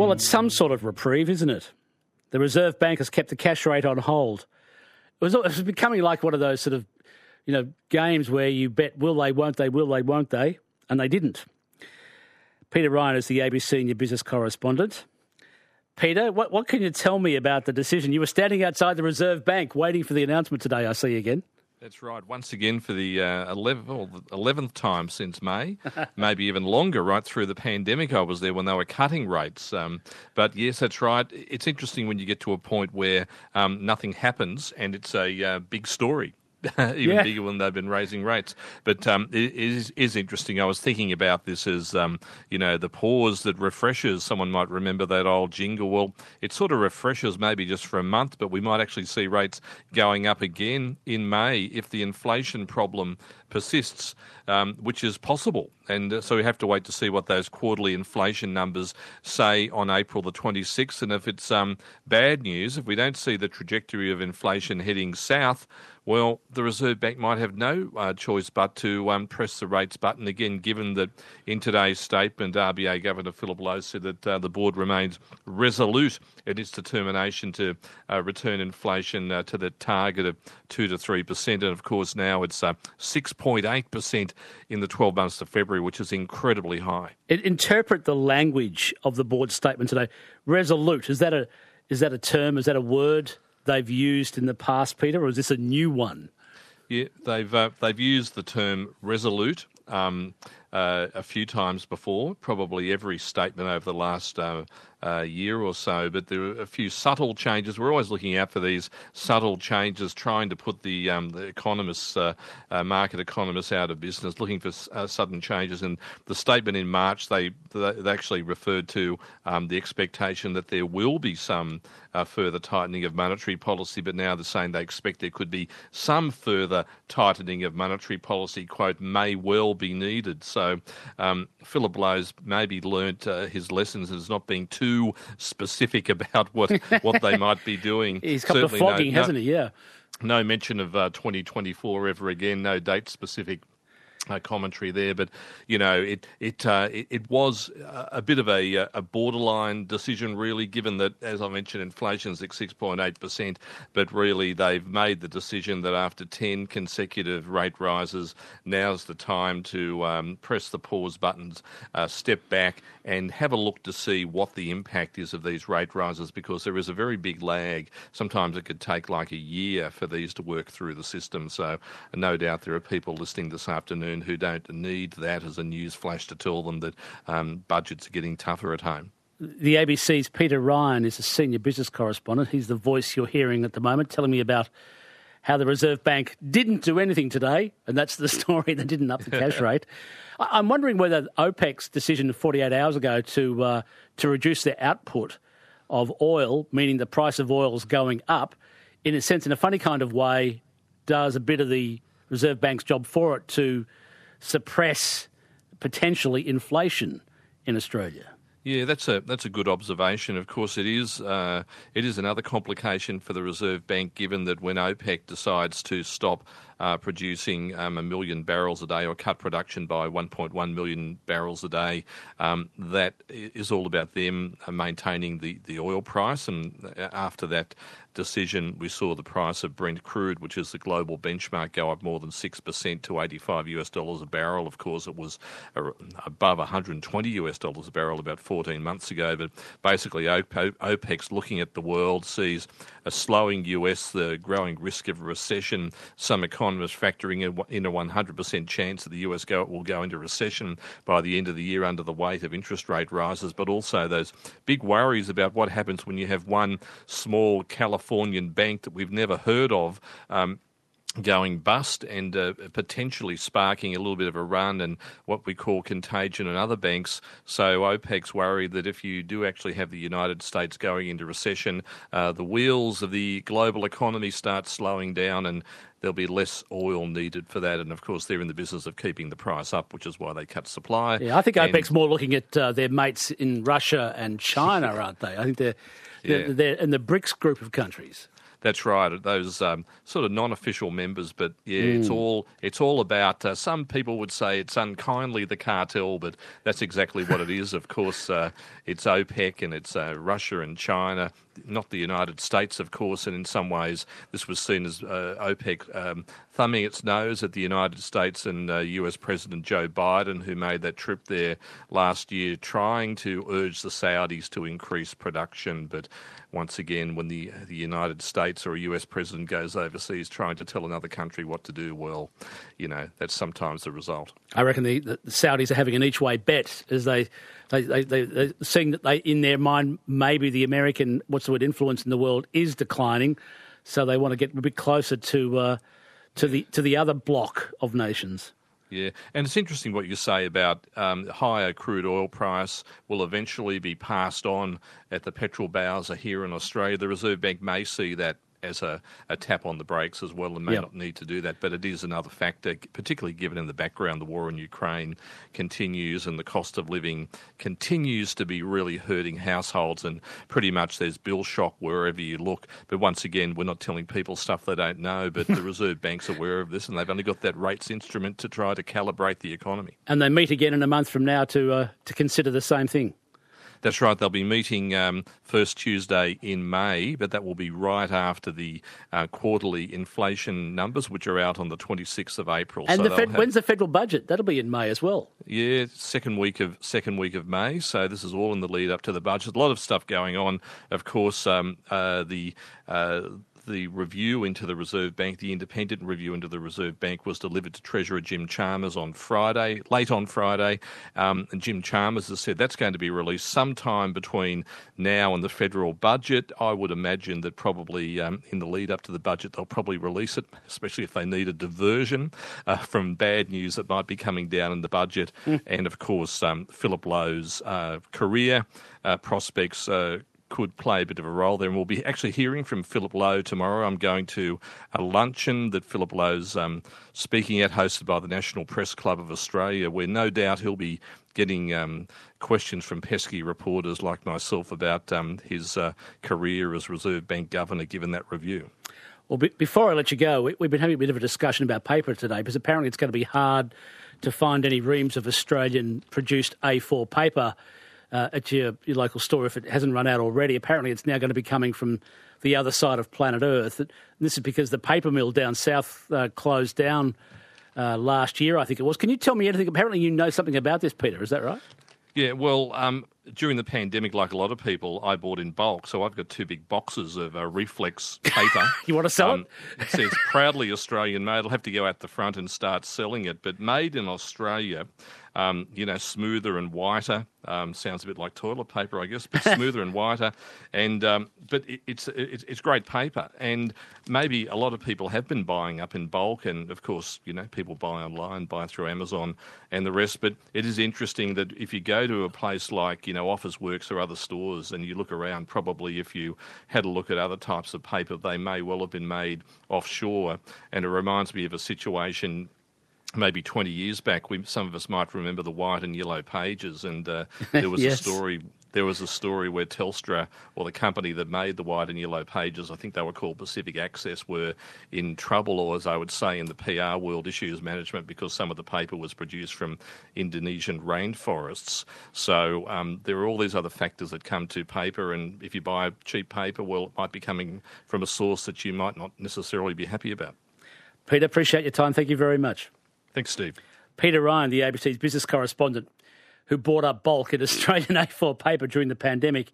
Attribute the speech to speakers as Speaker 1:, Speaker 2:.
Speaker 1: Well, it's some sort of reprieve, isn't it? The Reserve Bank has kept the cash rate on hold. It was, it was becoming like one of those sort of, you know, games where you bet will they, won't they, will they, won't they, and they didn't. Peter Ryan is the ABC senior business correspondent. Peter, what, what can you tell me about the decision? You were standing outside the Reserve Bank waiting for the announcement today, I see you again.
Speaker 2: That's right. Once again, for the uh, 11th, 11th time since May, maybe even longer, right through the pandemic, I was there when they were cutting rates. Um, but yes, that's right. It's interesting when you get to a point where um, nothing happens and it's a uh, big story. even yeah. bigger when they've been raising rates. But um, it is, is interesting. I was thinking about this as, um, you know, the pause that refreshes. Someone might remember that old jingle. Well, it sort of refreshes maybe just for a month, but we might actually see rates going up again in May if the inflation problem persists, um, which is possible. And uh, so we have to wait to see what those quarterly inflation numbers say on April the 26th. And if it's um, bad news, if we don't see the trajectory of inflation heading south, well, the Reserve Bank might have no uh, choice but to um, press the rates button again, given that in today's statement, RBA Governor Philip Lowe said that uh, the board remains resolute in its determination to uh, return inflation uh, to the target of 2 to 3%. And of course, now it's 6.8% uh, in the 12 months to February, which is incredibly high.
Speaker 1: Interpret the language of the board statement today. Resolute, is that a, is that a term, is that a word? They've used in the past, Peter, or is this a new one?
Speaker 2: Yeah, they've uh, they've used the term resolute um, uh, a few times before. Probably every statement over the last uh, uh, year or so, but there are a few subtle changes. We're always looking out for these subtle changes, trying to put the um, the economists, uh, uh, market economists, out of business, looking for uh, sudden changes. And the statement in March, they they actually referred to um, the expectation that there will be some further tightening of monetary policy, but now they're saying they expect there could be some further tightening of monetary policy. Quote may well be needed. So um, Philip Lowe's maybe learnt uh, his lessons as not being too too specific about what what they might be doing.
Speaker 1: He's got the flogging, no, hasn't he? Yeah.
Speaker 2: No mention of uh, 2024 ever again. No date specific uh, commentary there, but you know it it uh, it, it, was a bit of a, uh, a borderline decision, really, given that as I mentioned, inflation is at six point eight percent, but really they've made the decision that after ten consecutive rate rises, now's the time to um, press the pause buttons, uh, step back, and have a look to see what the impact is of these rate rises, because there is a very big lag. Sometimes it could take like a year for these to work through the system. So, no doubt there are people listening this afternoon who don't need that as a news flash to tell them that um, budgets are getting tougher at home.
Speaker 1: The ABC's Peter Ryan is a senior business correspondent. He's the voice you're hearing at the moment, telling me about how the Reserve Bank didn't do anything today, and that's the story. They didn't up the cash rate. I'm wondering whether OPEC's decision 48 hours ago to uh, to reduce their output of oil, meaning the price of oil is going up, in a sense, in a funny kind of way, does a bit of the Reserve Bank's job for it to suppress potentially inflation in Australia.
Speaker 2: Yeah, that's a that's a good observation. Of course, it is uh, it is another complication for the Reserve Bank, given that when OPEC decides to stop uh, producing um, a million barrels a day or cut production by 1.1 million barrels a day. Um, that is all about them maintaining the, the oil price. And uh, after that decision, we saw the price of Brent crude, which is the global benchmark, go up more than 6% to 85 US dollars a barrel. Of course, it was above 120 US dollars a barrel about 14 months ago. But basically, OPEC's looking at the world, sees a slowing US, the growing risk of a recession, some economists factoring in a 100% chance that the US will go into recession by the end of the year under the weight of interest rate rises, but also those big worries about what happens when you have one small Californian bank that we've never heard of. Um, going bust and uh, potentially sparking a little bit of a run and what we call contagion in other banks. So OPEC's worried that if you do actually have the United States going into recession, uh, the wheels of the global economy start slowing down and there'll be less oil needed for that. And of course, they're in the business of keeping the price up, which is why they cut supply.
Speaker 1: Yeah, I think and OPEC's more looking at uh, their mates in Russia and China, aren't they? I think they're, yeah. they're in the BRICS group of countries.
Speaker 2: That's right. Those um, sort of non-official members, but yeah, mm. it's all it's all about. Uh, some people would say it's unkindly the cartel, but that's exactly what it is. Of course, uh, it's OPEC and it's uh, Russia and China, not the United States, of course. And in some ways, this was seen as uh, OPEC um, thumbing its nose at the United States and US uh, President Joe Biden, who made that trip there last year, trying to urge the Saudis to increase production, but once again, when the the United States or a US president goes overseas trying to tell another country what to do, well, you know that's sometimes the result.
Speaker 1: I reckon the, the Saudis are having an each way bet as they they they they they're seeing that they in their mind maybe the American what's word influence in the world is declining, so they want to get a bit closer to uh, to the to the other bloc of nations.
Speaker 2: Yeah, and it's interesting what you say about um, higher crude oil price will eventually be passed on at the petrol bowser here in Australia. The Reserve Bank may see that as a, a tap on the brakes as well and may yep. not need to do that. But it is another factor, particularly given in the background the war in Ukraine continues and the cost of living continues to be really hurting households. And pretty much there's bill shock wherever you look. But once again, we're not telling people stuff they don't know, but the Reserve Bank's aware of this and they've only got that rates instrument to try to calibrate the economy.
Speaker 1: And they meet again in a month from now to, uh, to consider the same thing.
Speaker 2: That's right. They'll be meeting um, first Tuesday in May, but that will be right after the uh, quarterly inflation numbers, which are out on the 26th of April.
Speaker 1: And so the Fed, have, when's the federal budget? That'll be in May as well.
Speaker 2: Yeah, second week of second week of May. So this is all in the lead up to the budget. A lot of stuff going on. Of course, um, uh, the uh, the review into the Reserve Bank, the independent review into the Reserve Bank, was delivered to Treasurer Jim Chalmers on Friday, late on Friday. Um, and Jim Chalmers has said that's going to be released sometime between now and the federal budget. I would imagine that probably um, in the lead up to the budget, they'll probably release it, especially if they need a diversion uh, from bad news that might be coming down in the budget. Mm. And of course, um, Philip Lowe's uh, career uh, prospects uh, could play a bit of a role there. And we'll be actually hearing from Philip Lowe tomorrow. I'm going to a luncheon that Philip Lowe's um, speaking at, hosted by the National Press Club of Australia, where no doubt he'll be getting um, questions from pesky reporters like myself about um, his uh, career as Reserve Bank Governor, given that review.
Speaker 1: Well, before I let you go, we've been having a bit of a discussion about paper today because apparently it's going to be hard to find any reams of Australian produced A4 paper uh, at your, your local store if it hasn't run out already. Apparently, it's now going to be coming from the other side of planet Earth. And this is because the paper mill down south uh, closed down uh, last year, I think it was. Can you tell me anything? Apparently, you know something about this, Peter. Is that right?
Speaker 2: Yeah, well, um, during the pandemic, like a lot of people, I bought in bulk. So I've got two big boxes of uh, reflex paper.
Speaker 1: you want to sell um,
Speaker 2: it? it says proudly Australian made. I'll have to go out the front and start selling it. But made in Australia, um, you know, smoother and whiter. Um, sounds a bit like toilet paper, I guess, but smoother and whiter. And um, but it, it's, it's it's great paper, and maybe a lot of people have been buying up in bulk, and of course, you know, people buy online, buy through Amazon, and the rest. But it is interesting that if you go to a place like you know Officeworks or other stores, and you look around, probably if you had a look at other types of paper, they may well have been made offshore. And it reminds me of a situation maybe 20 years back, we, some of us might remember the white and yellow pages, and uh, there was yes. a story. There was a story where Telstra, or the company that made the white and yellow pages, I think they were called Pacific Access, were in trouble, or as I would say in the PR world, issues management, because some of the paper was produced from Indonesian rainforests. So um, there are all these other factors that come to paper, and if you buy cheap paper, well, it might be coming from a source that you might not necessarily be happy about.
Speaker 1: Peter, appreciate your time. Thank you very much.
Speaker 2: Thanks, Steve.
Speaker 1: Peter Ryan, the ABC's business correspondent, who bought up bulk in Australian A4 paper during the pandemic.